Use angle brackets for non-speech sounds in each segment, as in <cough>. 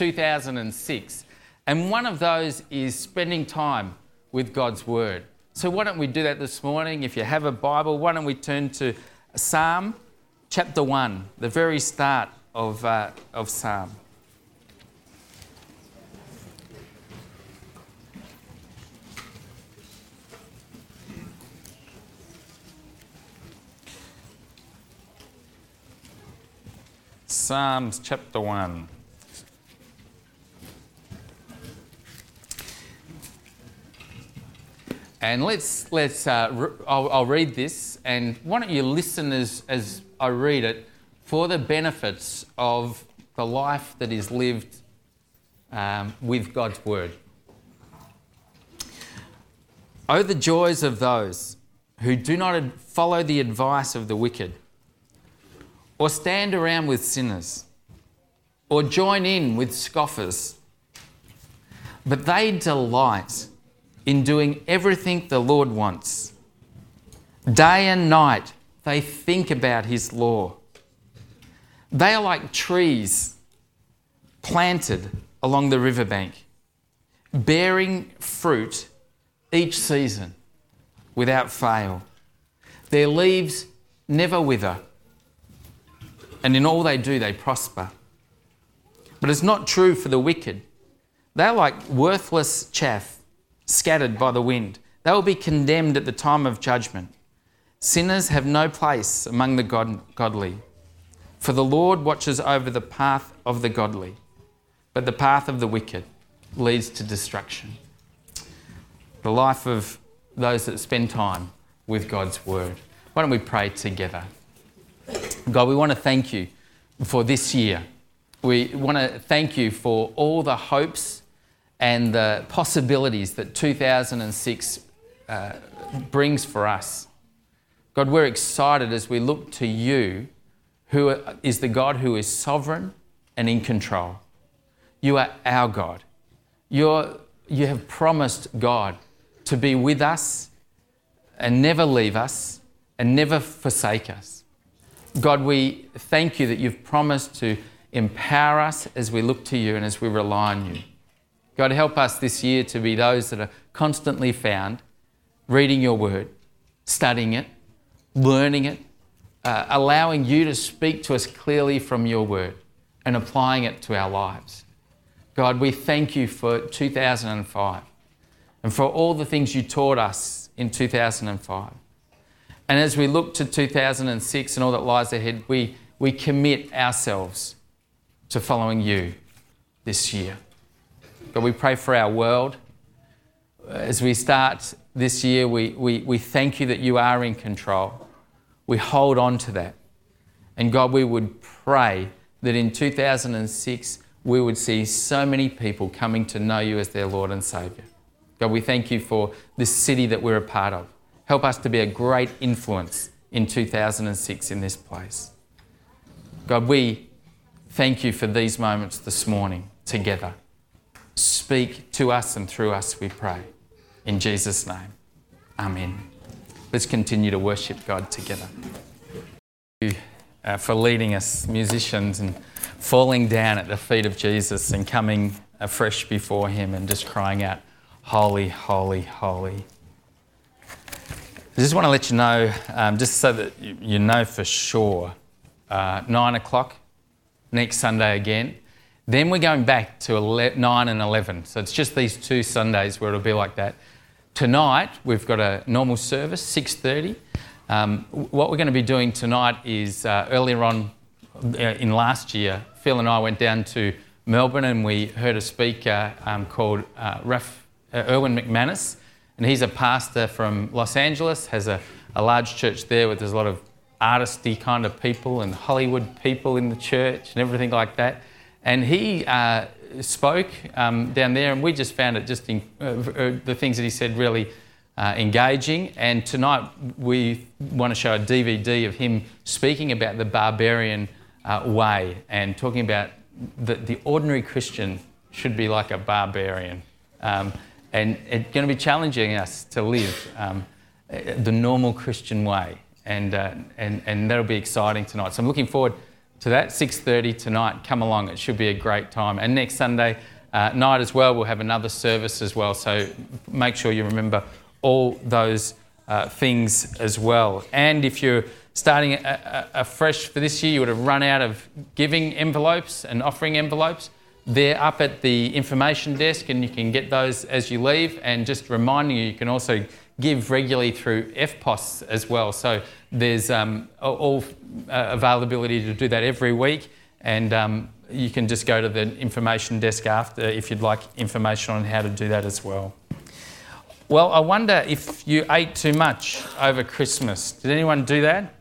2006. And one of those is spending time with God's Word. So, why don't we do that this morning? If you have a Bible, why don't we turn to Psalm chapter 1, the very start of, uh, of Psalm. Psalms chapter 1. And let's, let's uh, re- I'll, I'll, read this, and why don't you listen as, as I read it for the benefits of the life that is lived um, with God's Word. Oh, the joys of those who do not follow the advice of the wicked, or stand around with sinners, or join in with scoffers, but they delight in doing everything the Lord wants. Day and night, they think about His law. They are like trees planted along the riverbank, bearing fruit each season without fail. Their leaves never wither, and in all they do, they prosper. But it's not true for the wicked. They're like worthless chaff scattered by the wind. They will be condemned at the time of judgment. Sinners have no place among the god- godly, for the Lord watches over the path of the godly, but the path of the wicked leads to destruction. The life of those that spend time with God's word. Why don't we pray together? God, we want to thank you for this year. We want to thank you for all the hopes and the possibilities that 2006 uh, brings for us. God, we're excited as we look to you, who is the God who is sovereign and in control. You are our God. You're, you have promised, God, to be with us and never leave us and never forsake us. God, we thank you that you've promised to empower us as we look to you and as we rely on you. God, help us this year to be those that are constantly found reading your word, studying it, learning it, uh, allowing you to speak to us clearly from your word and applying it to our lives. God, we thank you for 2005 and for all the things you taught us in 2005. And as we look to 2006 and all that lies ahead, we, we commit ourselves to following you this year. God, we pray for our world. As we start this year, we, we, we thank you that you are in control. We hold on to that. And God, we would pray that in 2006 we would see so many people coming to know you as their Lord and Saviour. God, we thank you for this city that we're a part of. Help us to be a great influence in 2006 in this place. God, we thank you for these moments this morning together. Speak to us and through us, we pray. In Jesus' name, Amen. Let's continue to worship God together. Thank you uh, for leading us, musicians, and falling down at the feet of Jesus and coming afresh before Him and just crying out, Holy, holy, holy. I just want to let you know, um, just so that you know for sure, uh, nine o'clock next Sunday again. Then we're going back to 9 and 11. So it's just these two Sundays where it'll be like that. Tonight, we've got a normal service, 6.30. Um, what we're going to be doing tonight is uh, earlier on uh, in last year, Phil and I went down to Melbourne and we heard a speaker um, called uh, uh, Erwin McManus. And he's a pastor from Los Angeles, has a, a large church there where there's a lot of artisty kind of people and Hollywood people in the church and everything like that. And he uh, spoke um, down there, and we just found it just in, uh, uh, the things that he said really uh, engaging. And tonight we want to show a DVD of him speaking about the barbarian uh, way and talking about that the ordinary Christian should be like a barbarian. Um, and it's going to be challenging us to live um, the normal Christian way. And, uh, and, and that'll be exciting tonight. So I'm looking forward to that 6:30 tonight. Come along; it should be a great time. And next Sunday uh, night as well, we'll have another service as well. So make sure you remember all those uh, things as well. And if you're starting afresh for this year, you would have run out of giving envelopes and offering envelopes. They're up at the information desk, and you can get those as you leave. And just reminding you, you can also give regularly through EFTPOS as well. So there's um, all uh, availability to do that every week, and um, you can just go to the information desk after if you'd like information on how to do that as well. Well, I wonder if you ate too much over Christmas. Did anyone do that?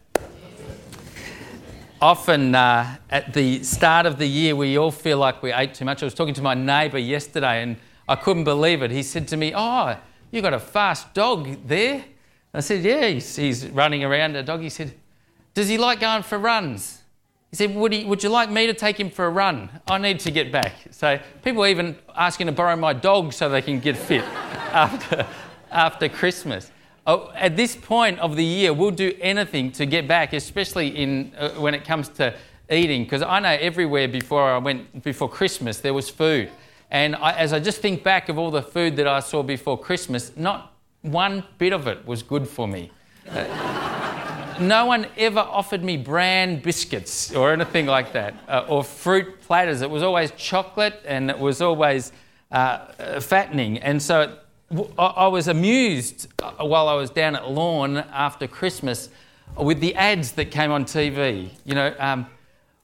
Often uh, at the start of the year, we all feel like we ate too much. I was talking to my neighbour yesterday and I couldn't believe it. He said to me, Oh, you got a fast dog there? I said, Yeah, he's, he's running around a dog. He said, Does he like going for runs? He said, would, he, would you like me to take him for a run? I need to get back. So people are even asking to borrow my dog so they can get fit <laughs> after, after Christmas. Oh, at this point of the year, we'll do anything to get back, especially in, uh, when it comes to eating, because I know everywhere before I went, before Christmas, there was food. And I, as I just think back of all the food that I saw before Christmas, not one bit of it was good for me. Uh, no one ever offered me bran biscuits or anything like that, uh, or fruit platters. It was always chocolate and it was always uh, fattening. And so I was amused uh, while I was down at Lorne after Christmas with the ads that came on TV. You know, um,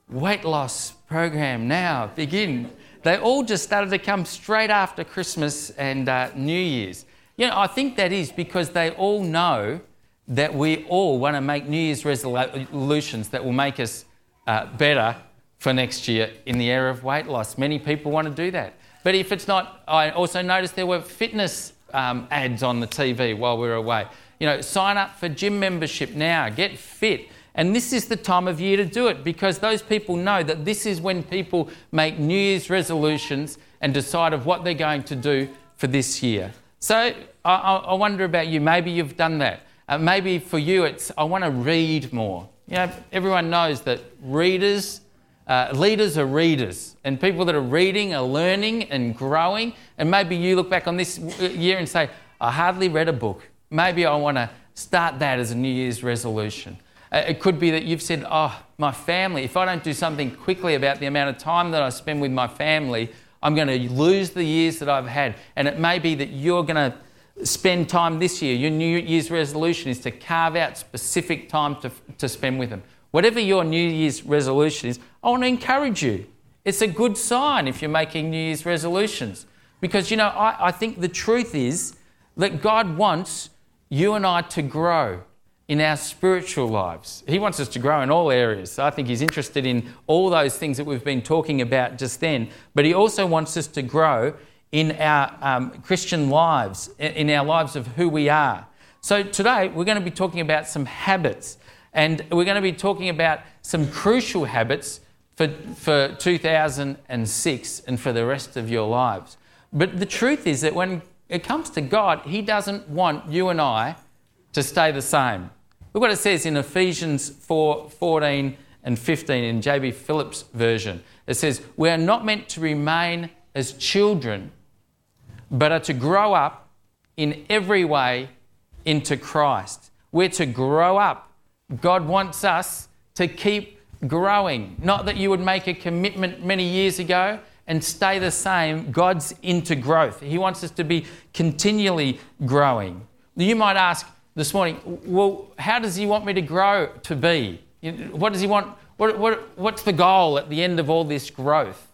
weight loss program now, begin they all just started to come straight after Christmas and uh, New Year's. You know, I think that is because they all know that we all want to make New Year's resolutions that will make us uh, better for next year in the area of weight loss. Many people want to do that. But if it's not, I also noticed there were fitness um, ads on the TV while we were away. You know, sign up for gym membership now, get fit. And this is the time of year to do it because those people know that this is when people make New Year's resolutions and decide of what they're going to do for this year. So I, I wonder about you. Maybe you've done that. Uh, maybe for you, it's I want to read more. You know, everyone knows that readers, uh, leaders are readers, and people that are reading are learning and growing. And maybe you look back on this year and say, I hardly read a book. Maybe I want to start that as a New Year's resolution. Uh, it could be that you've said, Oh, my family, if I don't do something quickly about the amount of time that I spend with my family, I'm going to lose the years that I've had. And it may be that you're going to spend time this year. Your New Year's resolution is to carve out specific time to, to spend with them. Whatever your New Year's resolution is, I want to encourage you. It's a good sign if you're making New Year's resolutions. Because, you know, I, I think the truth is that God wants you and I to grow in our spiritual lives. He wants us to grow in all areas. I think He's interested in all those things that we've been talking about just then. But He also wants us to grow in our um, Christian lives, in our lives of who we are. So today we're going to be talking about some habits. And we're going to be talking about some crucial habits for, for 2006 and for the rest of your lives. But the truth is that when it comes to God, He doesn't want you and I to stay the same. Look what it says in Ephesians 4 14 and 15 in JB Phillips' version. It says, We are not meant to remain as children, but are to grow up in every way into Christ. We're to grow up. God wants us to keep growing. Not that you would make a commitment many years ago and stay the same. God's into growth. He wants us to be continually growing. You might ask, this morning, well, how does he want me to grow to be? What does he want? What, what, what's the goal at the end of all this growth?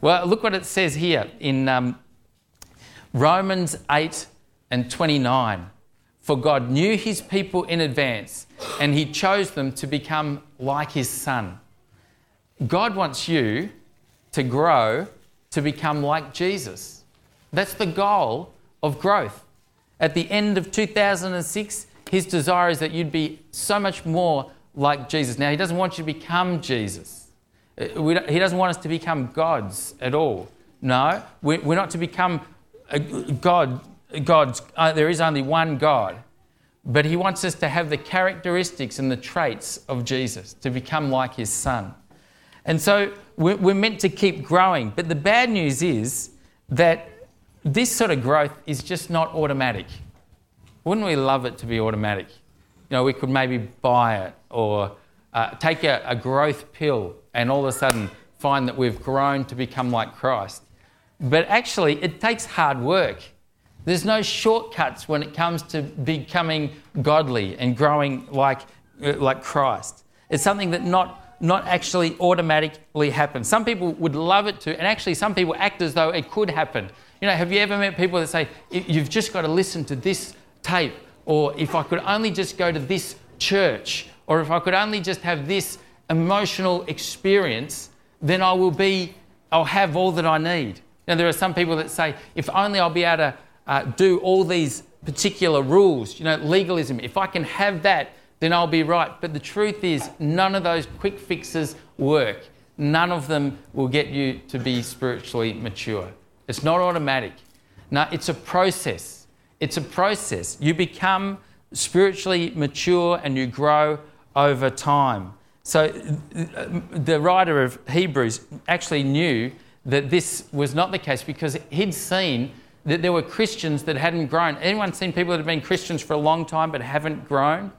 Well, look what it says here in um, Romans 8 and 29. For God knew his people in advance and he chose them to become like his son. God wants you to grow to become like Jesus. That's the goal of growth. At the end of 2006, his desire is that you'd be so much more like Jesus. Now, he doesn't want you to become Jesus. Uh, he doesn't want us to become gods at all. No, we're not to become God. Gods. Uh, there is only one God, but He wants us to have the characteristics and the traits of Jesus to become like His Son. And so we're, we're meant to keep growing. But the bad news is that this sort of growth is just not automatic. Wouldn't we love it to be automatic? You know, we could maybe buy it or uh, take a, a growth pill and all of a sudden find that we've grown to become like Christ. But actually, it takes hard work. There's no shortcuts when it comes to becoming godly and growing like, uh, like Christ. It's something that not, not actually automatically happens. Some people would love it to, and actually, some people act as though it could happen. You know, have you ever met people that say, You've just got to listen to this tape, or if I could only just go to this church, or if I could only just have this emotional experience, then I will be, I'll have all that I need. Now, there are some people that say, if only I'll be able to uh, do all these particular rules, you know, legalism, if I can have that, then I'll be right. But the truth is, none of those quick fixes work. None of them will get you to be spiritually mature. It's not automatic. No, it's a process. It's a process. You become spiritually mature and you grow over time. So the writer of Hebrews actually knew that this was not the case because he'd seen that there were Christians that hadn't grown. Anyone seen people that have been Christians for a long time but haven't grown?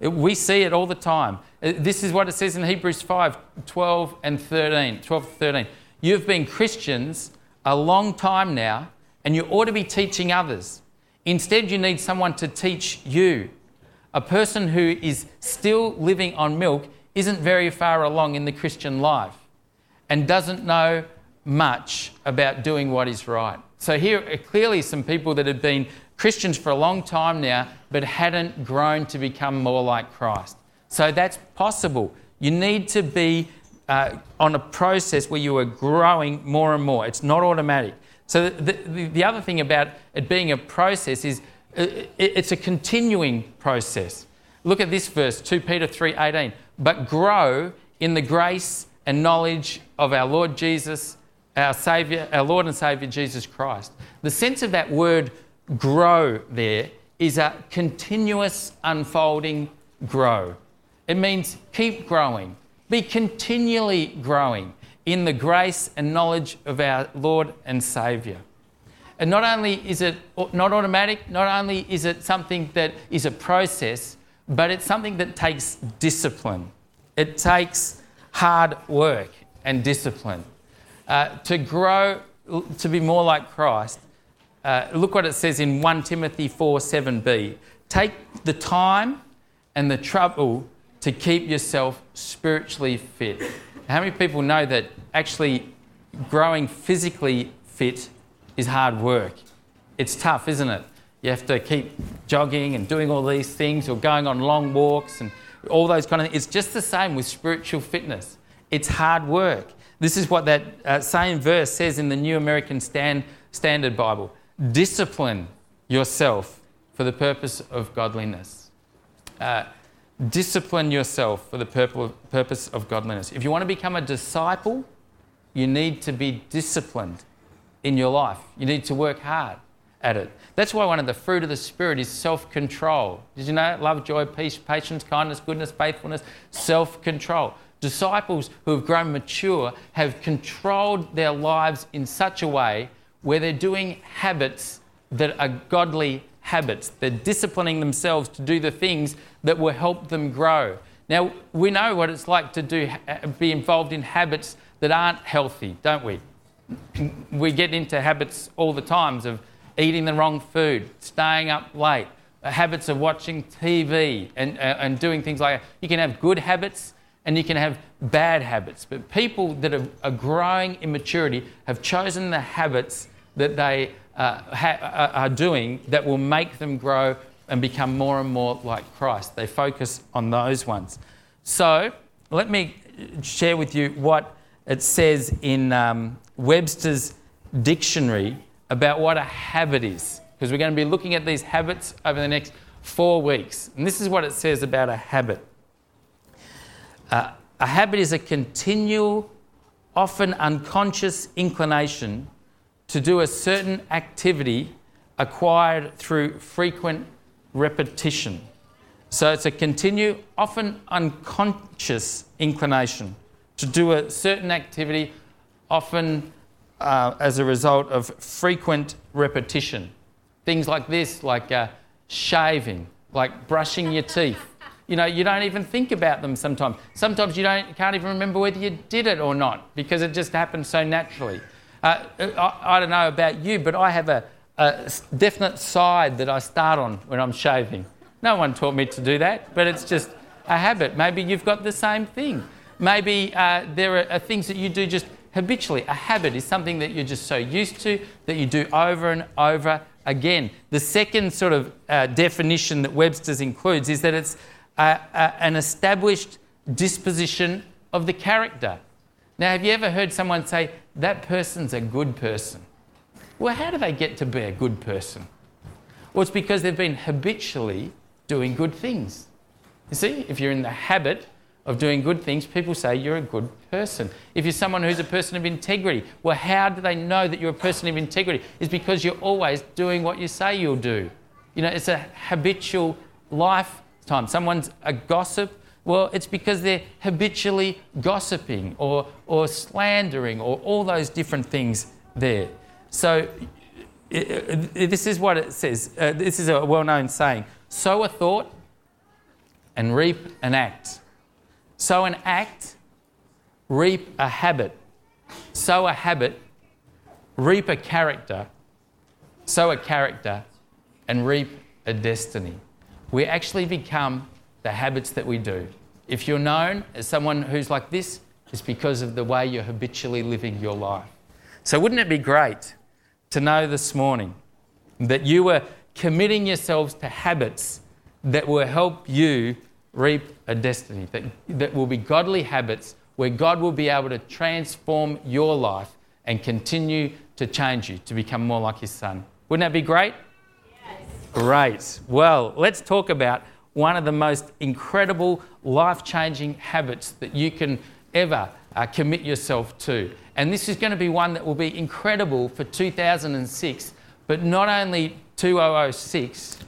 We see it all the time. Uh, this is what it says in Hebrews 5 12 and 13. 12 13. You've been Christians a long time now, and you ought to be teaching others. Instead, you need someone to teach you. A person who is still living on milk isn't very far along in the Christian life and doesn't know much about doing what is right. So, here are clearly some people that have been Christians for a long time now, but hadn't grown to become more like Christ. So, that's possible. You need to be uh, on a process where you are growing more and more. It's not automatic. So, the, the, the other thing about it being a process is uh, it, it's a continuing process. Look at this verse, 2 Peter 3:18. But grow in the grace and knowledge of our Lord Jesus, our Savior, our Lord and Savior Jesus Christ. The sense of that word grow there is a continuous unfolding grow. It means keep growing, be continually growing in the grace and knowledge of our Lord and Savior. And not only is it not automatic, not only is it something that is a process, but it's something that takes discipline. It takes hard work and discipline. Uh, to grow, to be more like Christ, uh, look what it says in 1 Timothy 4 7b. Take the time and the trouble to keep yourself spiritually fit. How many people know that actually growing physically fit is hard work? It's tough, isn't it? You have to keep jogging and doing all these things or going on long walks and all those kind of things. It's just the same with spiritual fitness. It's hard work. This is what that uh, same verse says in the New American Stand, Standard Bible discipline yourself for the purpose of godliness. Uh, discipline yourself for the purpose of godliness. If you want to become a disciple, you need to be disciplined in your life. You need to work hard at it. That's why one of the fruit of the Spirit is self control. Did you know? Love, joy, peace, patience, kindness, goodness, faithfulness, self control. Disciples who have grown mature have controlled their lives in such a way where they're doing habits that are godly habits. They're disciplining themselves to do the things that will help them grow. Now, we know what it's like to do, be involved in habits that aren't healthy, don't we? We get into habits all the times of eating the wrong food, staying up late, habits of watching TV and, uh, and doing things like that. You can have good habits and you can have bad habits. But people that are, are growing in maturity have chosen the habits that they uh, ha- uh, are doing that will make them grow and become more and more like Christ. They focus on those ones. So let me share with you what it says in um, Webster's dictionary about what a habit is, because we're going to be looking at these habits over the next four weeks. And this is what it says about a habit uh, a habit is a continual, often unconscious inclination to do a certain activity acquired through frequent repetition. So it's a continued, often unconscious inclination to do a certain activity, often uh, as a result of frequent repetition. Things like this, like uh, shaving, like brushing your teeth. You know, you don't even think about them sometimes. Sometimes you don't, can't even remember whether you did it or not because it just happens so naturally. Uh, I, I, don't know about you, but I have a, a definite side that I start on when I'm shaving. No one taught me to do that, but it's just a habit. Maybe you've got the same thing. Maybe uh, there are, are things that you do just habitually. A habit is something that you're just so used to that you do over and over again. The second sort of uh, definition that Webster's includes is that it's uh, uh, an established disposition of the character. Now, have you ever heard someone say, that person's a good person? Well, how do they get to be a good person? Well, it's because they've been habitually doing good things. You see, if you're in the habit of doing good things, people say you're a good person. If you're someone who's a person of integrity, well, how do they know that you're a person of integrity? It's because you're always doing what you say you'll do. You know, it's a habitual lifetime. Someone's a gossip, well, it's because they're habitually gossiping or, or slandering or all those different things there. So, this is what it says. Uh, this is a well known saying sow a thought and reap an act. Sow an act, reap a habit. Sow a habit, reap a character. Sow a character, and reap a destiny. We actually become the habits that we do. If you're known as someone who's like this, it's because of the way you're habitually living your life. So, wouldn't it be great to know this morning that you were committing yourselves to habits that will help you reap a destiny, that, that will be godly habits where God will be able to transform your life and continue to change you to become more like His Son. Wouldn't that be great? Yes. Great. Well, let's talk about one of the most incredible, life changing habits that you can ever uh, commit yourself to. And this is going to be one that will be incredible for 2006, but not only 2006,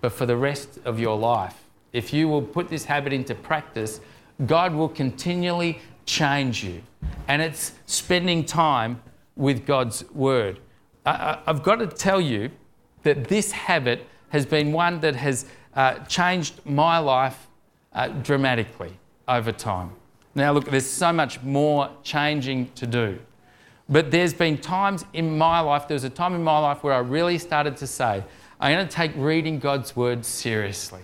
but for the rest of your life if you will put this habit into practice, God will continually change you. And it's spending time with God's Word. I, have got to tell you that this habit has been one that has uh, changed my life uh, dramatically over time. Now, look, there's so much more changing to do. But there's been times in my life, there was a time in my life where I really started to say, I'm going to take reading God's Word seriously.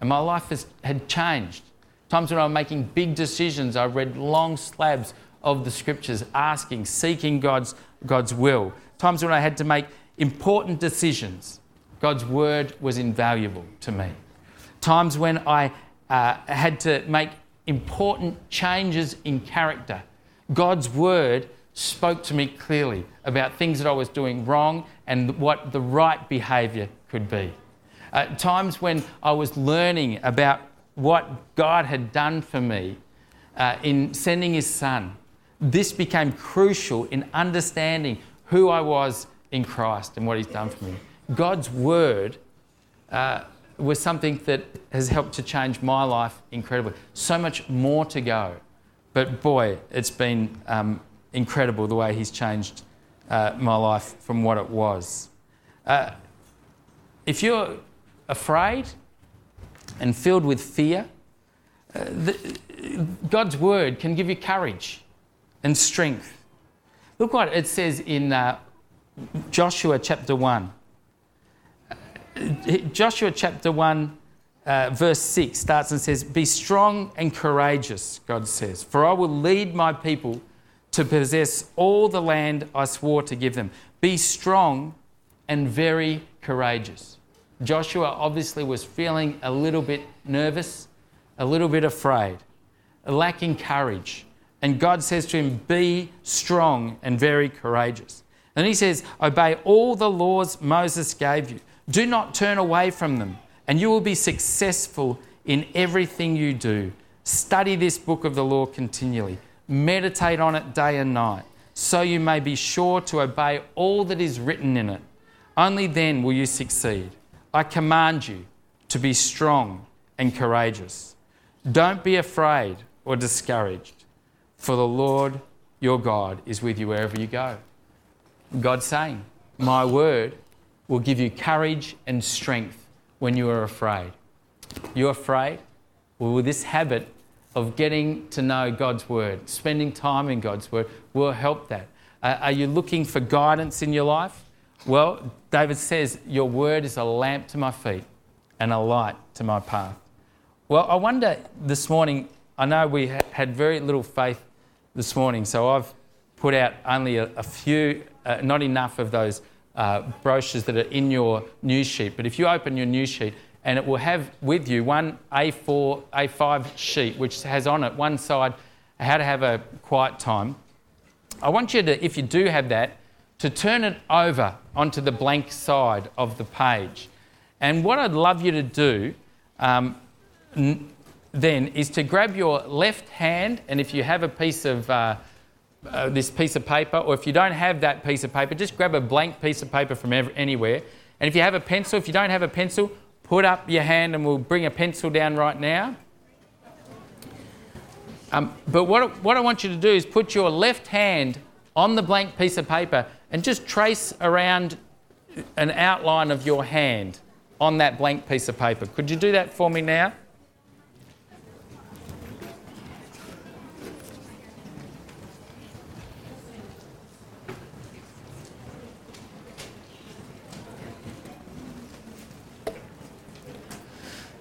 And my life has, had changed. Times when I'm making big decisions, I read long slabs of the scriptures, asking, seeking God's, God's will. Times when I had to make important decisions, God's word was invaluable to me. Times when I uh, had to make important changes in character, God's word spoke to me clearly about things that I was doing wrong and what the right behaviour could be uh, times when I was learning about what God had done for me uh, in sending His Son, this became crucial in understanding who I was in Christ and what He's done for me. God's Word uh, was something that has helped to change my life incredibly. So much more to go. But boy, it's been um, incredible the way He's changed uh, my life from what it was. Uh, if you're afraid and filled with fear, uh, the, God's word can give you courage and strength. Look what it says in uh, Joshua chapter 1. Joshua chapter 1, uh, verse 6 starts and says, Be strong and courageous, God says, for I will lead my people to possess all the land I swore to give them. Be strong and very courageous. Joshua obviously was feeling a little bit nervous, a little bit afraid, lacking courage. And God says to him, Be strong and very courageous. And he says, Obey all the laws Moses gave you. Do not turn away from them, and you will be successful in everything you do. Study this book of the law continually. Meditate on it day and night, so you may be sure to obey all that is written in it. Only then will you succeed. I command you to be strong and courageous. Don't be afraid or discouraged, for the Lord your God is with you wherever you go. God's saying, My word will give you courage and strength when you are afraid. You're afraid? Well, this habit of getting to know God's word, spending time in God's word, will help that. Uh, are you looking for guidance in your life? Well, David says, Your word is a lamp to my feet and a light to my path. Well, I wonder this morning, I know we had very little faith this morning, so I've put out only a, a few, uh, not enough of those uh, brochures that are in your news sheet. But if you open your news sheet, and it will have with you one A4, A5 sheet which has on it one side how to have a quiet time. I want you to, if you do have that, to turn it over onto the blank side of the page. And what I'd love you to do um, n- then is to grab your left hand, and if you have a piece of uh, uh, this piece of paper, or if you don't have that piece of paper, just grab a blank piece of paper from ev- anywhere. And if you have a pencil, if you don't have a pencil, put up your hand and we'll bring a pencil down right now. Um, but what, what I want you to do is put your left hand on the blank piece of paper and just trace around an outline of your hand on that blank piece of paper. Could you do that for me now?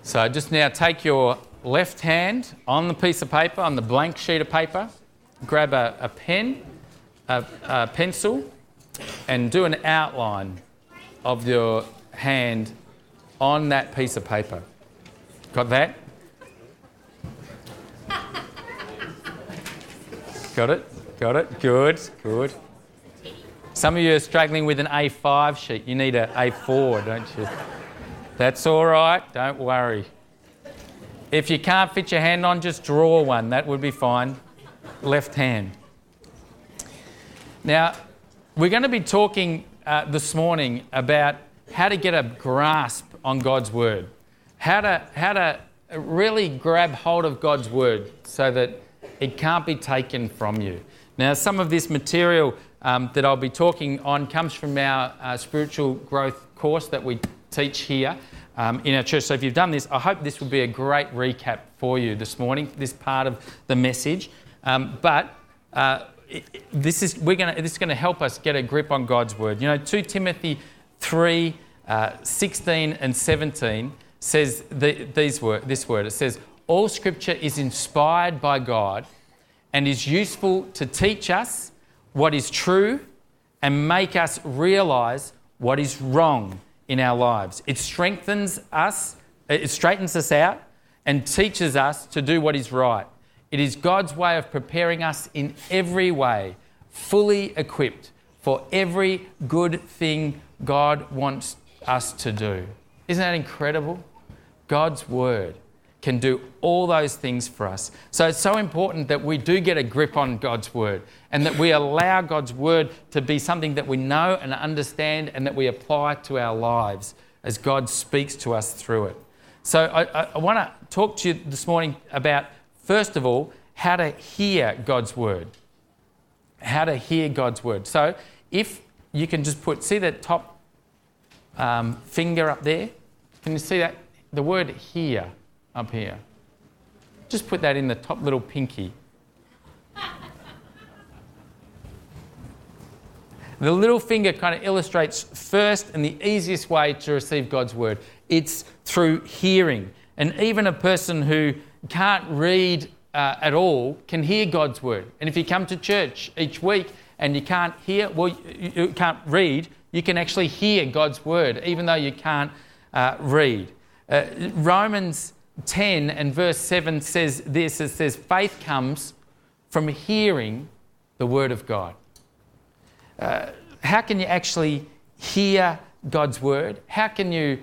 So just now take your left hand on the piece of paper, on the blank sheet of paper, grab a, a pen, a, a pencil, and do an outline of your hand on that piece of paper. Got that? Got it? Got it? Good, good. Some of you are struggling with an A5 sheet. You need an A4, don't you? That's all right, don't worry. If you can't fit your hand on, just draw one. That would be fine. Left hand. Now, we're going to be talking uh, this morning about how to get a grasp on God's Word, how to, how to really grab hold of God's Word so that it can't be taken from you. Now, some of this material um, that I'll be talking on comes from our uh, spiritual growth course that we teach here um, in our church. So if you've done this, I hope this will be a great recap for you this morning, this part of the message. Um, but uh, this is we're going this is to help us get a grip on God's word. You know, 2 Timothy 3, uh, 16 and 17 says the, these word, this word. It says, all scripture is inspired by God and is useful to teach us what is true and make us realize what is wrong in our lives. It strengthens us, it straightens us out, and teaches us to do what is right. It is God's way of preparing us in every way, fully equipped for every good thing God wants us to do. Isn't that incredible? God's Word can do all those things for us. So it's so important that we do get a grip on God's Word and that we allow God's Word to be something that we know and understand and that we apply to our lives as God speaks to us through it. So I, I, want to talk to you this morning about, first of all, how to hear God's Word. How to hear God's Word. So if you can just put, see that top um, finger up there? Can you see that? The word hear up here. Just put that in the top little pinky. The little finger kind of illustrates first and the easiest way to receive God's word. It's through hearing. And even a person who can't read uh, at all can hear God's word. And if you come to church each week and you can't hear, well, you, can't read, you can actually hear God's word, even though you can't uh, read. Uh, Romans 10 and verse 7 says this it says, faith comes from hearing the word of God. Uh, how can you actually hear God's word? How can you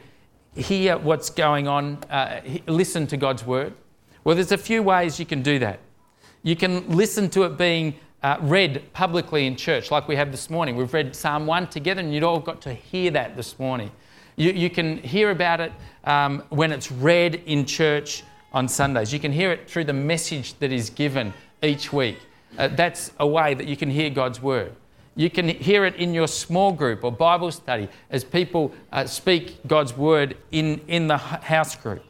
hear what's going on, uh, listen to God's word? Well, there's a few ways you can do that. You can listen to it being uh, read publicly in church, like we have this morning. We've read Psalm 1 together, and you'd all got to hear that this morning. You, you can hear about it um, when it's read in church on Sundays. You can hear it through the message that is given each week. Uh, that's a way that you can hear God's word. You can hear it in your small group or Bible study as people uh, speak God's word in, in the house group.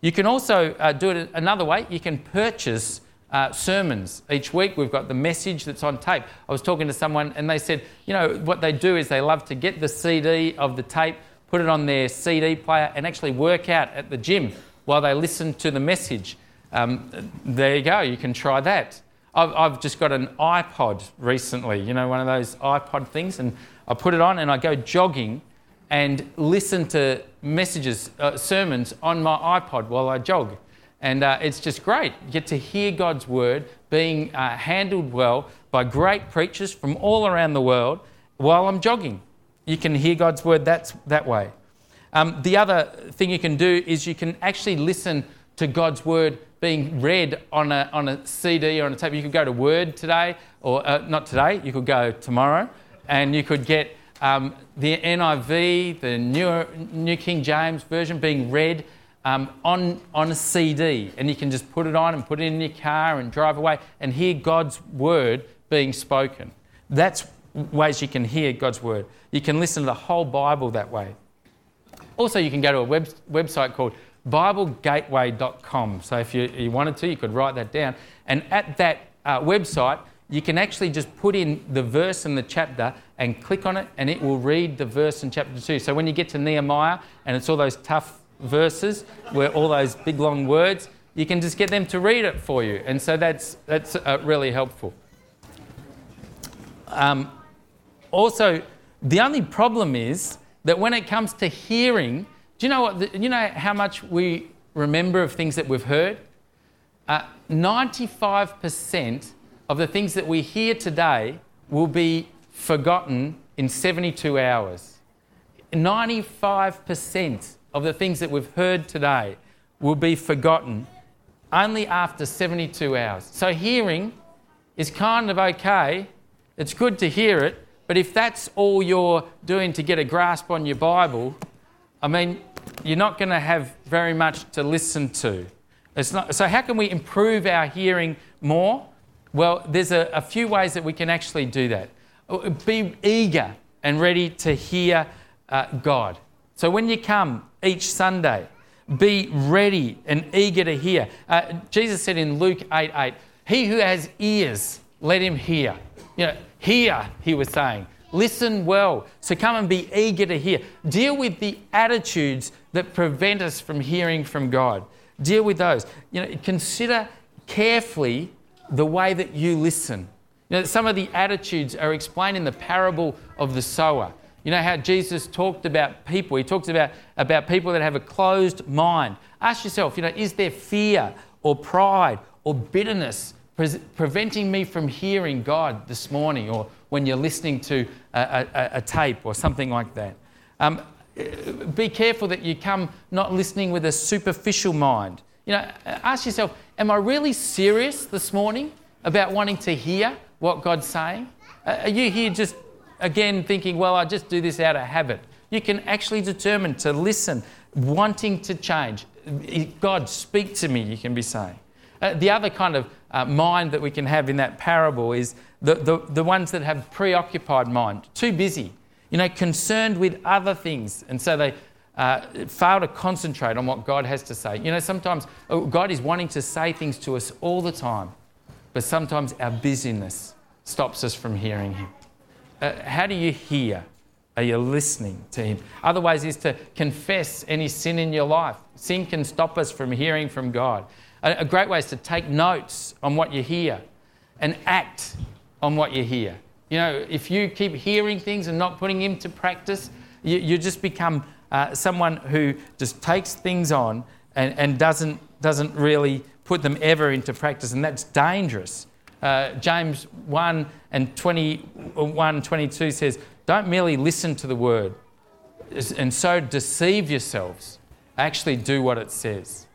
You can also uh, do it another way. You can purchase uh, sermons each week. We've got the message that's on tape. I was talking to someone and they said, you know, what they do is they love to get the CD of the tape, put it on their CD player, and actually work out at the gym while they listen to the message. Um, there you go, you can try that. I've, I've just got an iPod recently, you know, one of those iPod things, and I put it on and I go jogging and listen to messages, uh, sermons on my iPod while I jog. And uh, it's just great. You get to hear God's word being uh, handled well by great preachers from all around the world while I'm jogging. You can hear God's word that's, that way. Um, the other thing you can do is you can actually listen to God's word being read on a, on a CD or on a tape. You could go to Word today, or uh, not today, you could go tomorrow, and you could get um, the NIV, the New, New King James Version being read um, on, on a CD, and you can just put it on and put it in your car and drive away and hear God's word being spoken. That's ways you can hear God's word. You can listen to the whole Bible that way. Also, you can go to a web, website called BibleGateway.com. So, if you, you, wanted to, you could write that down. And at that uh, website, you can actually just put in the verse and the chapter and click on it, and it will read the verse and chapter 2. So, when you get to Nehemiah and it's all those tough verses where all those big long words, you can just get them to read it for you. And so, that's, that's uh, really helpful. Um, also, the only problem is that when it comes to hearing, do you know what? You know how much we remember of things that we've heard? Uh, 95% of the things that we hear today will be forgotten in 72 hours. 95% of the things that we've heard today will be forgotten only after 72 hours. So, hearing is kind of okay. It's good to hear it, but if that's all you're doing to get a grasp on your Bible, I mean, you're not going to have very much to listen to. Not, so, how can we improve our hearing more? Well, there's a, a, few ways that we can actually do that. Be eager and ready to hear uh, God. So, when you come each Sunday, be ready and eager to hear. Uh, Jesus said in Luke 8 8, He who has ears, let him hear. You know, hear, he was saying. Listen well. So come and be eager to hear. Deal with the attitudes that prevent us from hearing from God. Deal with those. You know, consider carefully the way that you listen. You know, some of the attitudes are explained in the parable of the sower. You know how Jesus talked about people. He talks about, about people that have a closed mind. Ask yourself, you know, is there fear or pride or bitterness pre- preventing me from hearing God this morning or when you're listening to a, a, a tape or something like that? Um, be careful that you come not listening with a superficial mind. You know, ask yourself, am I really serious this morning about wanting to hear what God's saying? Are you here just again thinking, well, I just do this out of habit? You can actually determine to listen, wanting to change. God, speak to me, you can be saying. Uh, the other kind of uh, mind that we can have in that parable is the, the, the ones that have preoccupied mind, too busy you know, concerned with other things. And so they uh, fail to concentrate on what God has to say. You know, sometimes oh, God is wanting to say things to us all the time, but sometimes our busyness stops us from hearing Him. Uh, how do you hear? Are you listening to Him? Other ways is to confess any sin in your life. Sin can stop us from hearing from God. A, great way is to take notes on what you hear and act on what you hear. You know, if you keep hearing things and not putting them to practice, you, you just become uh, someone who just takes things on and, and doesn't, doesn't really put them ever into practice, and that's dangerous. Uh, James 1 and 21 22 says, Don't merely listen to the word and so deceive yourselves. Actually, do what it says.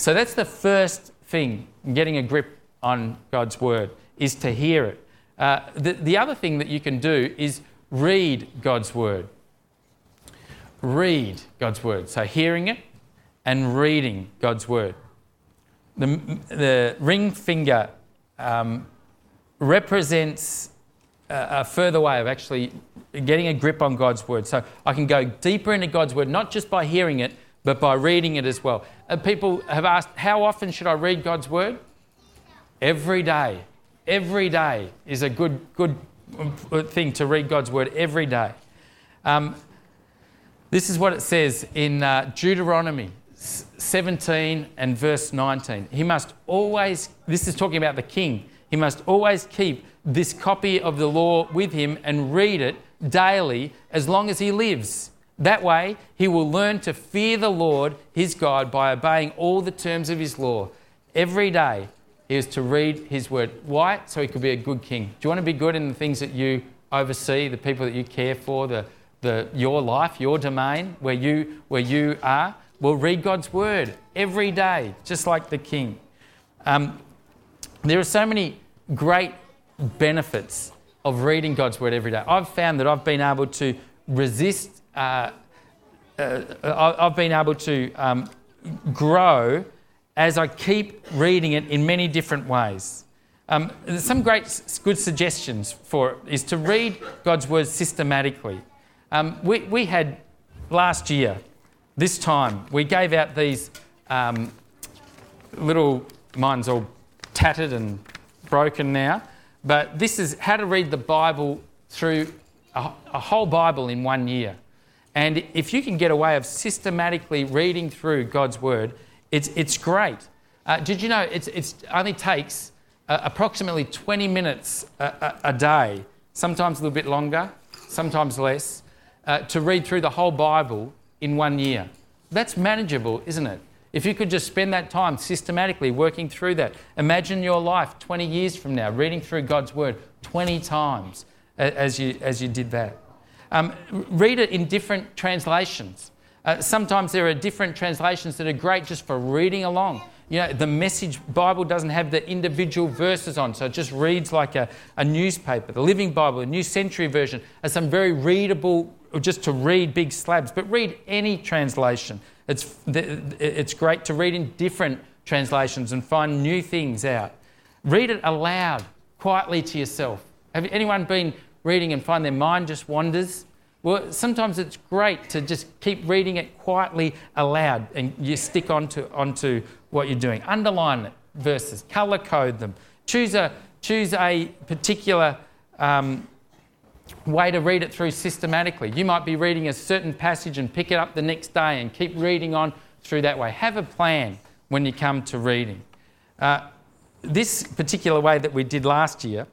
So that's the first thing, getting a grip on God's word, is to hear it. Uh, the, the other thing that you can do is read God's word. Read God's word. So, hearing it and reading God's word. The, the ring finger um, represents a, a further way of actually getting a grip on God's word. So I can go deeper into God's word, not just by hearing it, but by reading it as well. Uh, people have asked, how often should I read God's word? Every day. Every day is a good, good uh, thing to read God's word every day. Um, this is what it says in uh, Deuteronomy 17 and verse 19. He must always, this is talking about the king, he must always keep this copy of the law with him and read it daily as long as he lives. That way, he will learn to fear the Lord his God by obeying all the terms of his law. Every day, he is to read his word. Why? So he could be a good king. Do you want to be good in the things that you oversee, the people that you care for, the, the, your life, your domain, where you, where you are? Well, read God's word every day, just like the king. Um, there are so many great benefits of reading God's word every day. I've found that I've been able to resist uh, uh, I've been able to um, grow as I keep reading it in many different ways. Um, some great, good suggestions for it is to read God's word systematically. Um, we, we had last year, this time, we gave out these um, little, mine's all tattered and broken now, but this is how to read the Bible through a, a whole Bible in one year. And if you can get a way of systematically reading through God's Word, it's, it's great. Uh, did you know it it's only takes uh, approximately 20 minutes a, a, a, day, sometimes a little bit longer, sometimes less, uh, to read through the whole Bible in one year? That's manageable, isn't it? If you could just spend that time systematically working through that, imagine your life 20 years from now, reading through God's Word 20 times as you, as you did that. Um, read it in different translations. Uh, sometimes there are different translations that are great just for reading along. You know, the Message Bible doesn't have the individual verses on, so it just reads like a, a newspaper. The Living Bible, a New Century Version, has some very readable, just to read big slabs. But read any translation. It's, it's great to read in different translations and find new things out. Read it aloud, quietly to yourself. Have anyone been reading and find their mind just wanders. Well, sometimes it's great to just keep reading it quietly aloud and you stick onto, onto what you're doing. Underline verses, colour code them. Choose a, choose a particular um, way to read it through systematically. You might be reading a certain passage and pick it up the next day and keep reading on through that way. Have a plan when you come to reading. Uh, this particular way that we did last year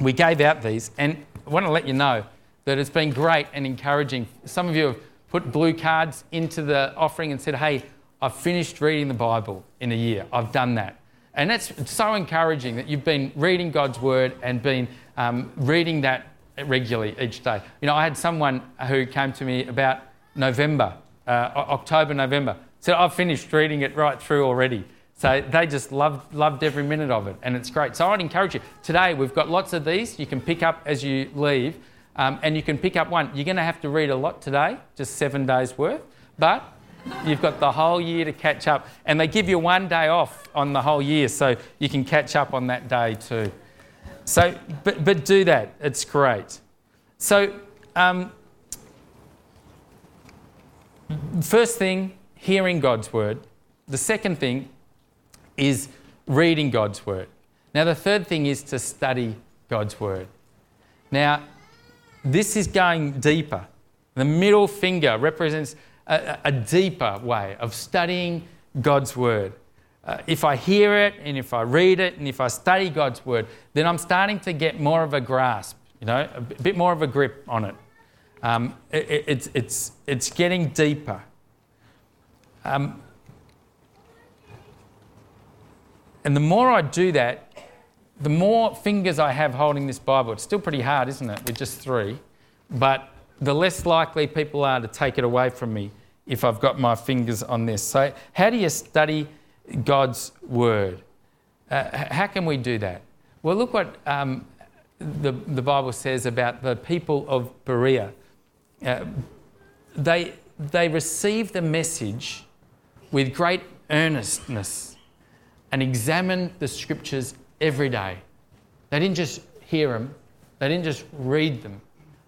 we gave out these, and I want to let you know that it's been great and encouraging. Some of you have put blue cards into the offering and said, Hey, I've finished reading the Bible in a year. I've done that. And that's so encouraging that you've been reading God's Word and been um, reading that regularly each day. You know, I had someone who came to me about November, uh, October, November, said, I've finished reading it right through already. So they just loved, loved every minute of it, and it's great. So I'd encourage you. Today we've got lots of these you can pick up as you leave, um, and you can pick up one. You're going to have to read a lot today, just seven days worth, but you've got the whole year to catch up, and they give you one day off on the whole year, so you can catch up on that day too. So, but, but do that, it's great. So, um, first thing, hearing God's word. The second thing, is reading God's Word. Now, the third thing is to study God's Word. Now, this is going deeper. The middle finger represents a, a deeper way of studying God's Word. Uh, if I hear it and if I read it and if I study God's Word, then I'm starting to get more of a grasp, you know, a bit more of a grip on it. Um, it it's, it's, it's getting deeper. Um, And the more I do that, the more fingers I have holding this Bible. It's still pretty hard, isn't it, with just three? But the less likely people are to take it away from me if I've got my fingers on this. So, how do you study God's Word? Uh, how can we do that? Well, look what um, the, the Bible says about the people of Berea. Uh, they, they received the message with great earnestness and examine the scriptures every day. They didn't just hear them, they didn't just read them,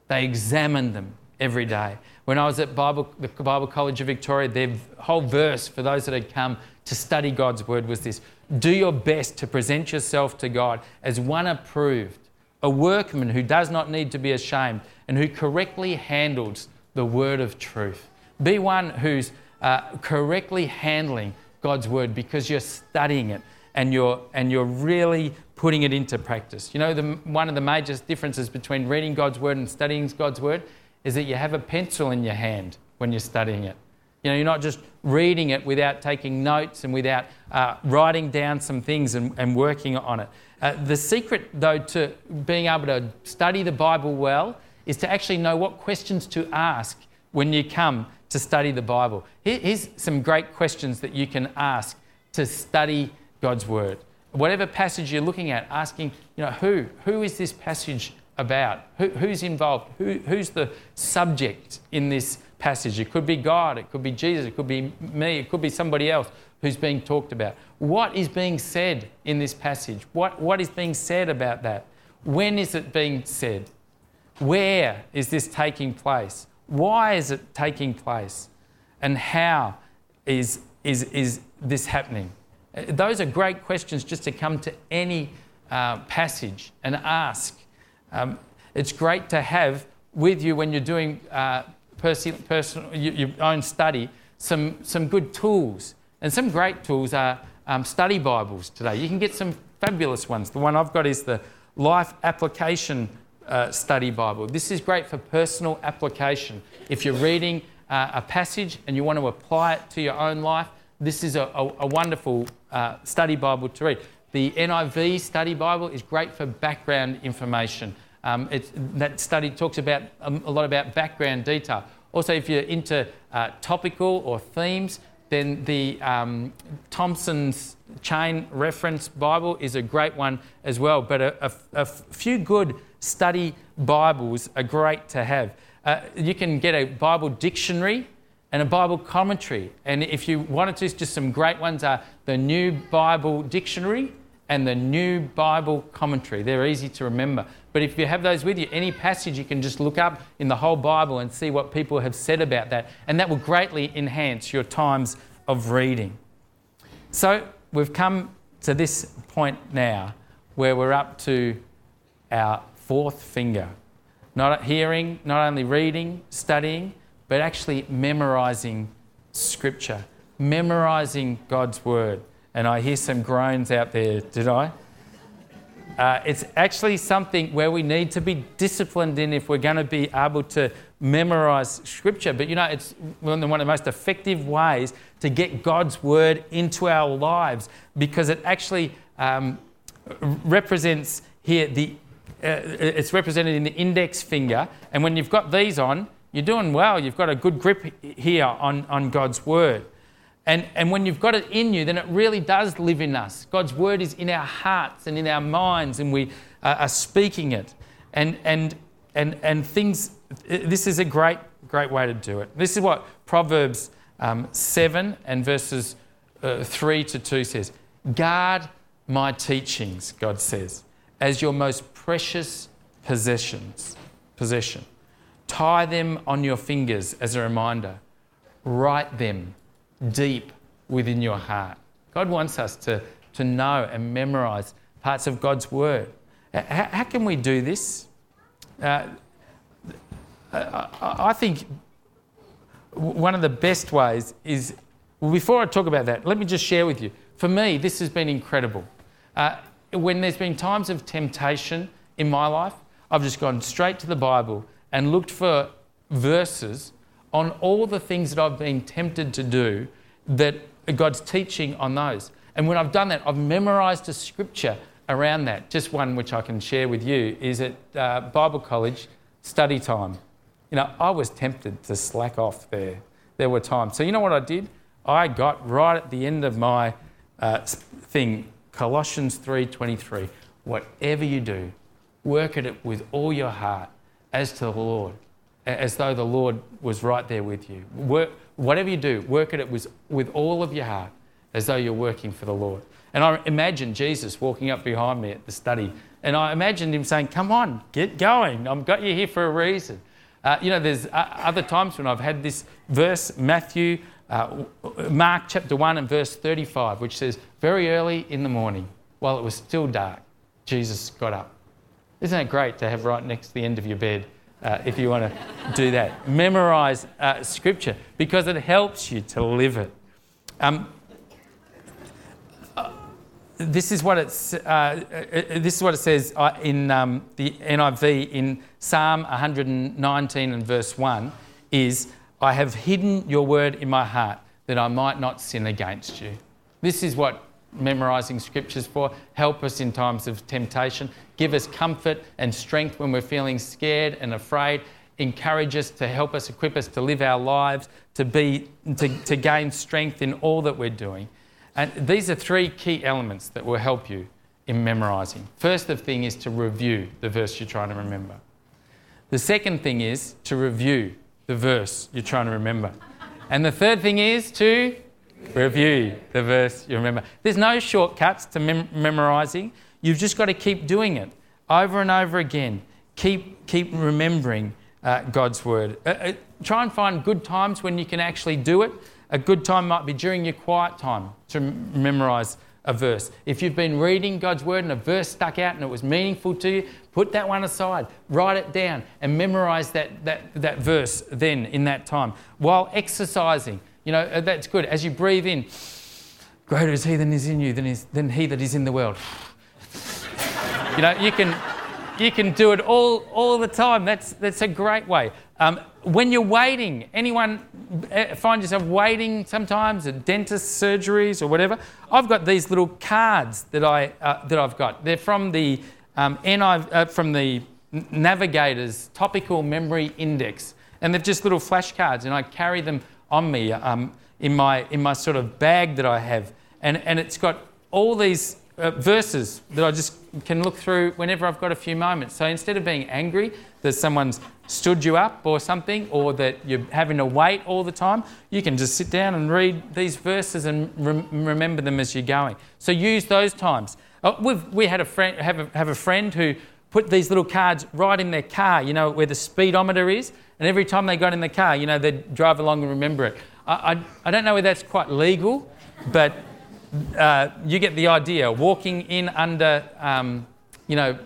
they examined them every day. When I was at Bible, the Bible College of Victoria, their whole verse for those that had come to study God's word was this Do your best to present yourself to God as one approved, a workman who does not need to be ashamed and who correctly handles the word of truth. Be one who's uh, correctly handling God's word because you're studying it and you're, and you're really putting it into practice. You know, the, one of the major differences between reading God's word and studying God's word is that you have a pencil in your hand when you're studying it. You know, you're not just reading it without taking notes and without uh, writing down some things and, and working on it. Uh, the secret, though, to being able to study the Bible well is to actually know what questions to ask when you come to study the Bible. Here's some great questions that you can ask to study God's Word. Whatever passage you're looking at, asking, you know, who? Who is this passage about? Who, who's involved? Who, who's the subject in this passage? It could be God, it could be Jesus, it could be me, it could be somebody else who's being talked about. What is being said in this passage? What, what is being said about that? When is it being said? Where is this taking place? Why is it taking place? And how is, is, is this happening? Those are great questions just to come to any uh, passage and ask. Um, it's great to have with you when you're doing uh, personal, your own study some, some good tools. And some great tools are um, study Bibles today. You can get some fabulous ones. The one I've got is the Life Application uh, Study Bible. This is great for personal application. If you're reading uh, a passage and you want to apply it to your own life, this is a, a, a wonderful uh, study Bible to read. The NIV Study Bible is great for background information. Um, that study talks about um, a lot about background detail. Also, if you're into uh, topical or themes, then the um, Thompson's Chain Reference Bible is a great one as well. But a, a, a few good study Bibles are great to have. Uh, you can get a Bible dictionary and a Bible commentary. And if you wanted to, just some great ones are the New Bible Dictionary and the New Bible Commentary. They're easy to remember. But if you have those with you, any passage you can just look up in the whole Bible and see what people have said about that. And that will greatly enhance your times of reading. So we've come to this point now where we're up to our fourth finger. Not hearing, not only reading, studying, but actually memorizing Scripture, memorizing God's Word. And I hear some groans out there, did I? Uh, it's actually something where we need to be disciplined in if we're going to be able to memorize Scripture. But you know, it's one of the most effective ways to get God's Word into our lives because it actually um, represents here the. Uh, it's represented in the index finger, and when you've got these on, you're doing well. You've got a good grip here on, on God's word. And, and when you've got it in you, then it really does live in us. God's word is in our hearts and in our minds, and we uh, are speaking it. And, and, and, and things, this is a great, great way to do it. This is what Proverbs um, 7 and verses uh, 3 to 2 says Guard my teachings, God says, as your most precious possessions, possession. Tie them on your fingers as a reminder. Write them deep within your heart. God wants us to, to know and memorize parts of God's Word. How, how can we do this? Uh, I think one of the best ways is, before I talk about that, let me just share with you. For me, this has been incredible. Uh, when there's been times of temptation in my life, I've just gone straight to the Bible and looked for verses on all the things that I've been tempted to do that God's teaching on those. And when I've done that, I've memorized a scripture around that. Just one which I can share with you is at uh, Bible college study time. You know, I was tempted to slack off there. There were times. So, you know what I did? I got right at the end of my uh, thing, Colossians 3:23. Whatever you do, work at it with all your heart as to the Lord, as though the Lord was right there with you. Work, whatever you do, work at it with, with all of your heart as though you're working for the Lord. And I imagine Jesus walking up behind me at the study, and I imagined him saying, Come on, get going. I've got you here for a reason. Uh, you know, there's uh, other times when I've had this verse, Matthew, uh, Mark chapter 1 and verse 35, which says, Very early in the morning, while it was still dark, Jesus got up. Isn't that great to have right next to the end of your bed uh, if you want to <laughs> do that? Memorize uh, scripture because it helps you to live it. Um, this is what it's. Uh, uh, this is what it says uh, in um, the NIV in Psalm 119 and verse one. Is I have hidden your word in my heart that I might not sin against you. This is what memorizing scriptures for. Help us in times of temptation. Give us comfort and strength when we're feeling scared and afraid. Encourage us to help us, equip us to live our lives, to be to, to gain strength in all that we're doing. And these are three key elements that will help you in memorizing. First the thing is to review the verse you're trying to remember. The second thing is to review the verse you're trying to remember. And the third thing is to review the verse you remember. There's no shortcuts to mem- memorizing. You've just got to keep doing it over and over again. Keep, keep remembering uh, God's word. Uh, uh, try and find good times when you can actually do it a good time might be during your quiet time to memorize a verse. If you've been reading God's word and a verse stuck out and it was meaningful to you, put that one aside, write it down, and memorize that, that, that verse then in that time. While exercising, you know, uh, that's good. As you breathe in, greater is he that is in you than, is, than he that is in the world. <laughs> you know, you can, you can do it all, all the time. That's, that's a great way. Um, when you're waiting, anyone eh, find yourself waiting sometimes at dentist surgeries or whatever? I've got these little cards that, I, uh, that I've got. They're from the, um, NI, uh, from the Navigator's Topical Memory Index. And they're just little flashcards, and I carry them on me um, in, my, in my sort of bag that I have. And, and it's got all these uh, verses that I just can look through whenever I've got a few moments. So instead of being angry that someone's stood you up or something, or that you're having to wait all the time, you can just sit down and read these verses and remember them as you're going. So use those times. Uh, we've, we had a friend, have, a, have a friend who put these little cards right in their car, you know, where the speedometer is, and every time they got in the car, you know, they'd drive along and remember it. I, I, I don't know whether that's quite legal, but uh, you get the idea. Walking in under, um, you know,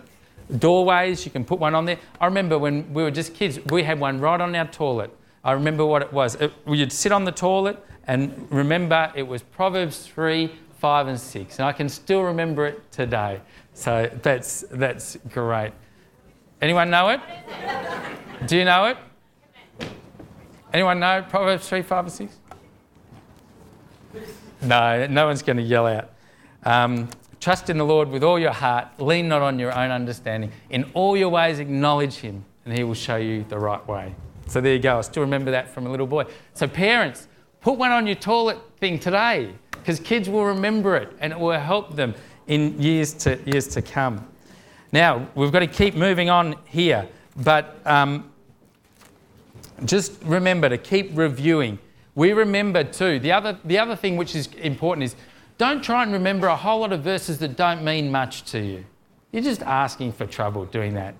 doorways. You can put one on there. I remember when we were just kids, we had one right on our toilet. I remember what it was. It, you'd sit on the toilet and remember it was Proverbs 3, 5, and 6. And I can still remember it today. So that's, that's great. Anyone know it? Do you know it? Anyone know Proverbs 3, 5, and 6? No, no one's going to yell out. Um, Trust in the Lord with all your heart. Lean not on your own understanding. In all your ways, acknowledge Him, and He will show you the right way. So there you go. I still remember that from a little boy. So, parents, put one on your toilet thing today because kids will remember it and it will help them in years to, years to come. Now, we've got to keep moving on here, but um, just remember to keep reviewing. We remember too, the other, the other thing which is important is don't try and remember a whole lot of verses that don't mean much to you. You're just asking for trouble doing that.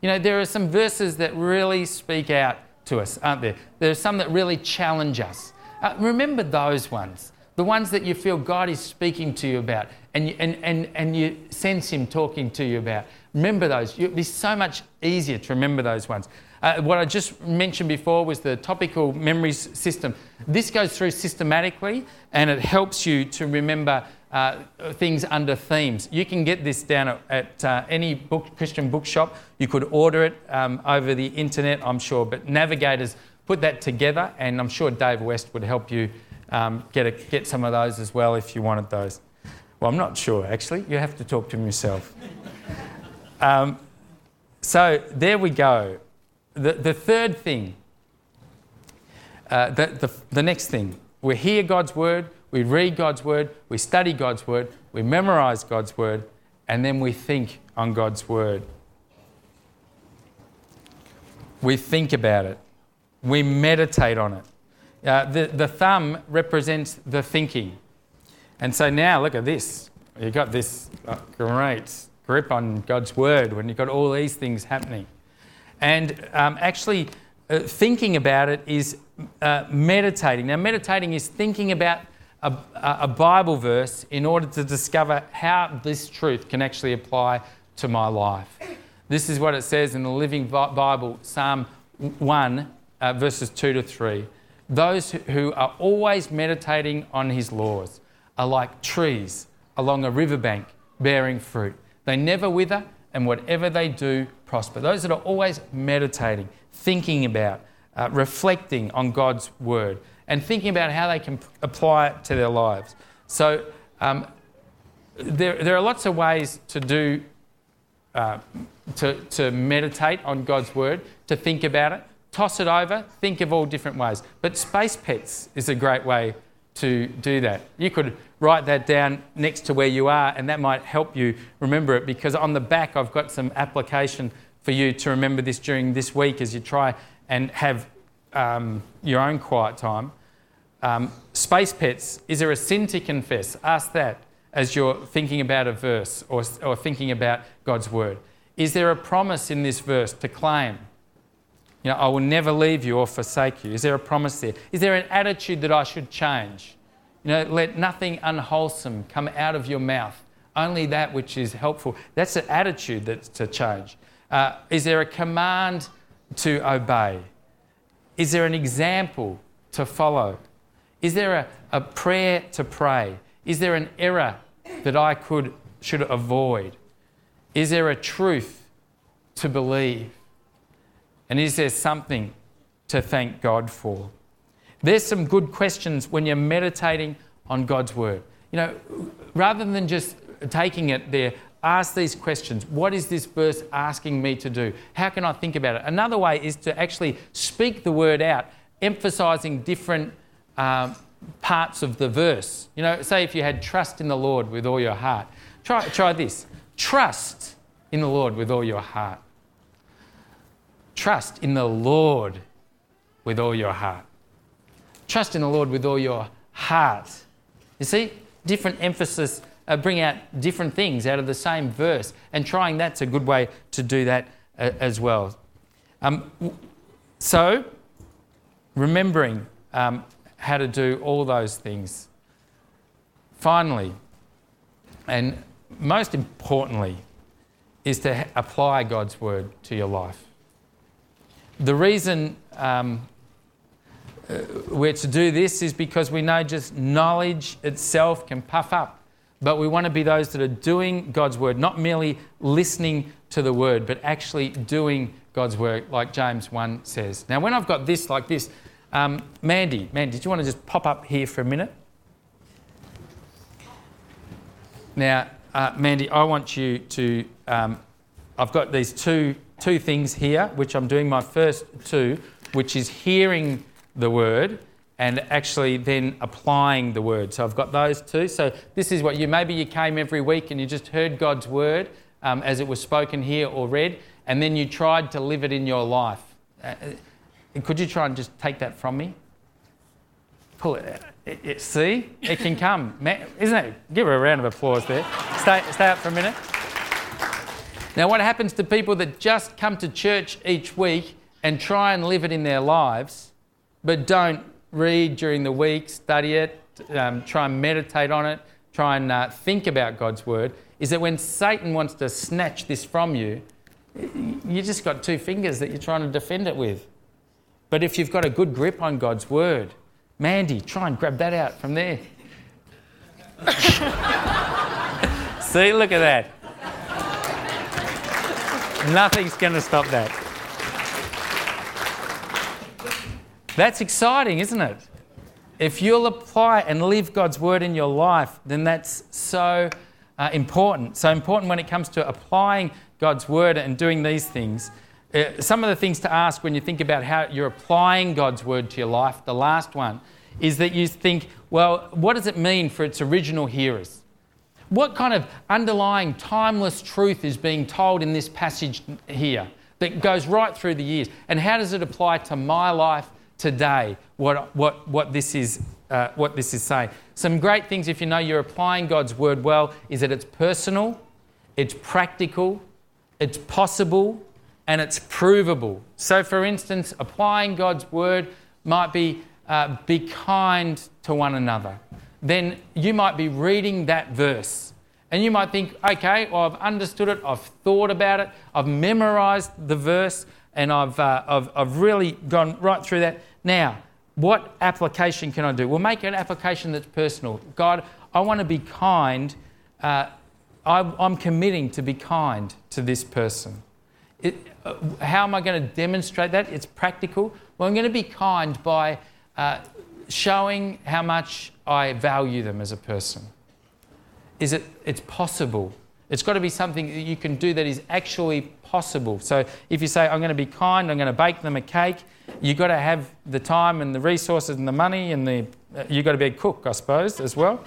You know, there are some verses that really speak out to us, aren't there? There are some that really challenge us. Uh, remember those ones, the ones that you feel God is speaking to you about and you, and, and, and you sense Him talking to you about. Remember those. It'll be so much easier to remember those ones. Uh, what I just mentioned before was the topical memories system. This goes through systematically and it helps you to remember uh, things under themes. You can get this down at, at uh, any book, Christian bookshop. You could order it um, over the internet, I'm sure. But navigators put that together, and I'm sure Dave West would help you um, get, a, get some of those as well if you wanted those. Well, I'm not sure actually. You have to talk to him yourself. <laughs> um, so there we go. The, the third thing, uh, the, the, the next thing, we hear God's word, we read God's word, we study God's word, we memorize God's word, and then we think on God's word. We think about it, we meditate on it. Uh, the, the thumb represents the thinking. And so now look at this. You've got this uh, great grip on God's word when you've got all these things happening. And um, actually, uh, thinking about it is uh, meditating. Now, meditating is thinking about a, a, Bible verse in order to discover how this truth can actually apply to my life. This is what it says in the Living Bible, Psalm 1, uh, verses 2 to 3. Those who are always meditating on his laws are like trees along a riverbank bearing fruit. They never wither, and whatever they do prosper. Those that are always meditating, thinking about, uh, reflecting on God's word, and thinking about how they can apply it to their lives. So, um, there, there are lots of ways to do, uh, to, to meditate on God's word, to think about it, toss it over, think of all different ways. But Space Pets is a great way to do that. You could write that down next to where you are, and that might help you remember it because on the back I've got some application for you to remember this during this week as you try and have um, your own quiet time. Um, space pets, is there a sin to confess? Ask that as you're thinking about a verse or, or thinking about God's word. Is there a promise in this verse to claim? You know, I will never leave you or forsake you. Is there a promise there? Is there an attitude that I should change? You know, let nothing unwholesome come out of your mouth, only that which is helpful. That's an attitude that's to change. Uh, is there a command to obey? Is there an example to follow? Is there a, a prayer to pray? Is there an error that I could should avoid? Is there a truth to believe? And is there something to thank God for? There's some good questions when you're meditating on God's word. You know, rather than just taking it there, ask these questions. What is this verse asking me to do? How can I think about it? Another way is to actually speak the word out, emphasizing different um, parts of the verse. You know, say if you had trust in the Lord with all your heart. Try, try this trust in the Lord with all your heart. Trust in the Lord with all your heart. Trust in the Lord with all your heart. You see, different emphasis uh, bring out different things out of the same verse, and trying that's a good way to do that uh, as well. Um, so, remembering um, how to do all those things. Finally, and most importantly, is to ha- apply God's word to your life. The reason um, uh, we're to do this is because we know just knowledge itself can puff up. But we want to be those that are doing God's word, not merely listening to the word, but actually doing God's word, like James 1 says. Now, when I've got this like this, um, Mandy, Mandy, did you want to just pop up here for a minute? Now, uh, Mandy, I want you to. Um, I've got these two two things here, which I'm doing my first two, which is hearing the word and actually then applying the word. So I've got those two. So this is what you maybe you came every week and you just heard God's word um, as it was spoken here or read, and then you tried to live it in your life. Uh, could you try and just take that from me? Pull it, it, it see, it can come, isn't it? Give her a round of applause there. Stay, stay up for a minute. Now, what happens to people that just come to church each week and try and live it in their lives, but don't read during the week, study it, um, try and meditate on it, try and uh, think about God's word, is that when Satan wants to snatch this from you, you just got two fingers that you're trying to defend it with. But if you've got a good grip on God's word, Mandy, try and grab that out from there. <laughs> See, look at that. Nothing's going to stop that. That's exciting, isn't it? If you'll apply and live God's word in your life, then that's so uh, important. So important when it comes to applying God's word and doing these things. Uh, some of the things to ask when you think about how you're applying God's word to your life, the last one, is that you think, well, what does it mean for its original hearers? What kind of underlying timeless truth is being told in this passage here that goes right through the years? And how does it apply to my life today, what, what, what this is uh, what this is saying. Some great things, if you know you're applying God's word well, is that it's personal, it's practical, it's possible, and it's provable. So, for instance, applying God's word might be uh, be kind to one another. Then you might be reading that verse and you might think, okay, well, I've understood it, I've thought about it, I've memorized the verse, and I've, uh, I've, I've really gone right through that. Now, what application can I do? Well, make an application that's personal. God, I want to be kind. Uh, I, am committing to be kind to this person. It, uh, how am I going to demonstrate that? It's practical. Well, I'm going to be kind by uh, showing how much I value them as a person. Is it? It's possible. It's got to be something that you can do that is actually possible. So if you say, I'm going to be kind, I'm going to bake them a cake, you've got to have the time and the resources and the money and the, you've got to be a cook, I suppose, as well.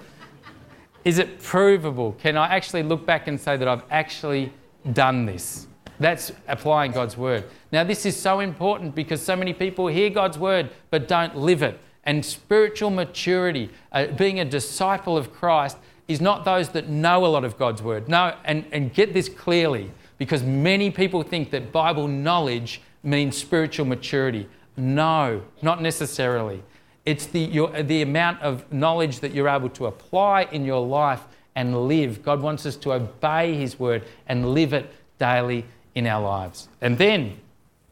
is it provable? Can I actually look back and say that I've actually done this? That's applying God's word. Now, this is so important because so many people hear God's word but don't live it. And spiritual maturity, uh, being a disciple of Christ, is not those that know a lot of God's word. No, and, and get this clearly because many people think that Bible knowledge means spiritual maturity. No, not necessarily. It's the, your, the amount of knowledge that you're able to apply in your life and live. God wants us to obey His word and live it daily in our lives. And then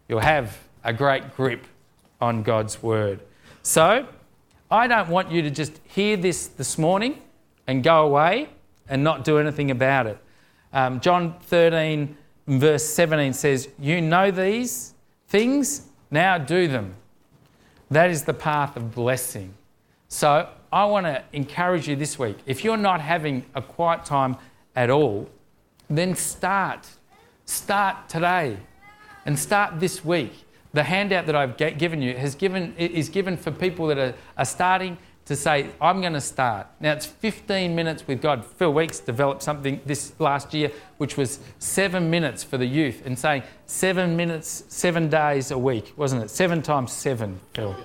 you'll have a great grip on God's word. So, I don't want you to just hear this this morning and go away and not do anything about it. Um, John 13, verse 17 says, You know these things, now do them. That is the path of blessing. So, I want to encourage you this week if you're not having a quiet time at all, then start. Start today and start this week. The handout that I've given you has given, is given for people that are, are starting to say, I'm going to start. Now it's 15 minutes with God. Phil Weeks developed something this last year, which was seven minutes for the youth, and saying seven minutes, seven days a week, wasn't it? Seven times seven, Phil.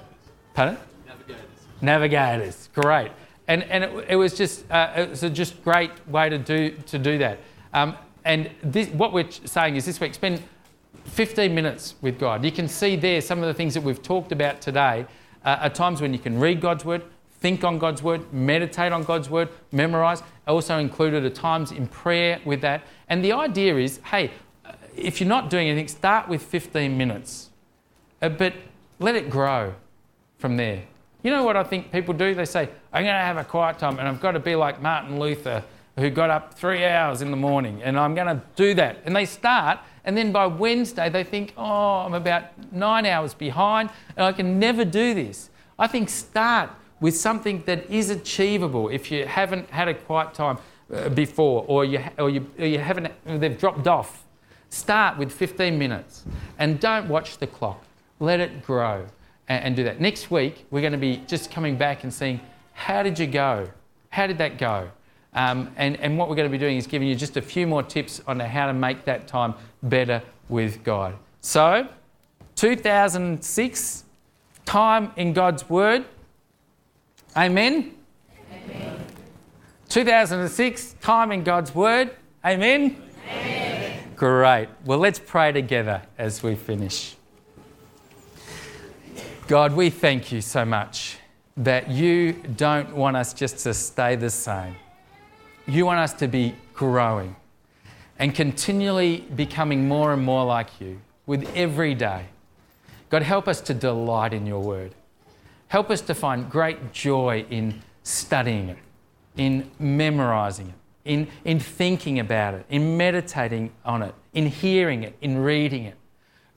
Pardon? Navigators. Navigators, great. And, and it, it was just uh, it was a just great way to do to do that. Um, and this, what we're saying is this week, spend 15 minutes with God. You can see there some of the things that we've talked about today uh, are times when you can read God's word, think on God's word, meditate on God's word, memorize. I also included at times in prayer with that. And the idea is hey, uh, if you're not doing anything, start with 15 minutes, uh, but let it grow from there. You know what I think people do? They say, I'm going to have a quiet time and I've got to be like Martin Luther who got up three hours in the morning, and I'm going to do that. And they start, and then by Wednesday, they think, oh, I'm about nine hours behind, and I can never do this. I think start with something that is achievable if you haven't had a quiet time uh, before, or you, or you, or you haven't, they've dropped off. Start with 15 minutes and don't watch the clock. Let it grow and, and do that. Next week, we're going to be just coming back and seeing how did you go? How did that go? Um, and, and what we're going to be doing is giving you just a few more tips on how to make that time better with God. So, 2006, time in God's Word. Amen? Amen. 2006, time in God's Word. Amen? Amen? Great. Well, let's pray together as we finish. God, we thank you so much that you don't want us just to stay the same you want us to be growing and continually becoming more and more like you with every day. God, help us to delight in your word. Help us to find great joy in studying it, in memorizing it, in, in thinking about it, in meditating on it, in hearing it, in reading it.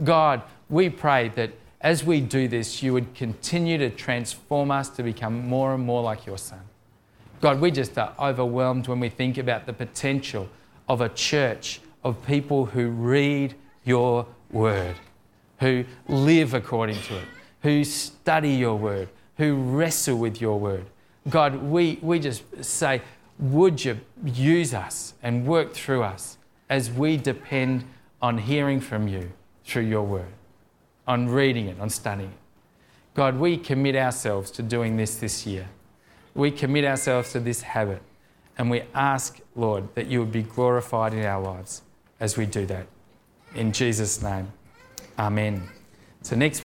God, we pray that as we do this, you would continue to transform us to become more and more like your Son. God, we just are overwhelmed when we think about the potential of a church of people who read your word, who live according to it, who study your word, who wrestle with your word. God, we, we just say, would you use us and work through us as we depend on hearing from you through your word, on reading it, on studying it. God, we commit ourselves to doing this this year. we commit ourselves to this habit and we ask, Lord, that you would be glorified in our lives as we do that. In Jesus' name, Amen. So, next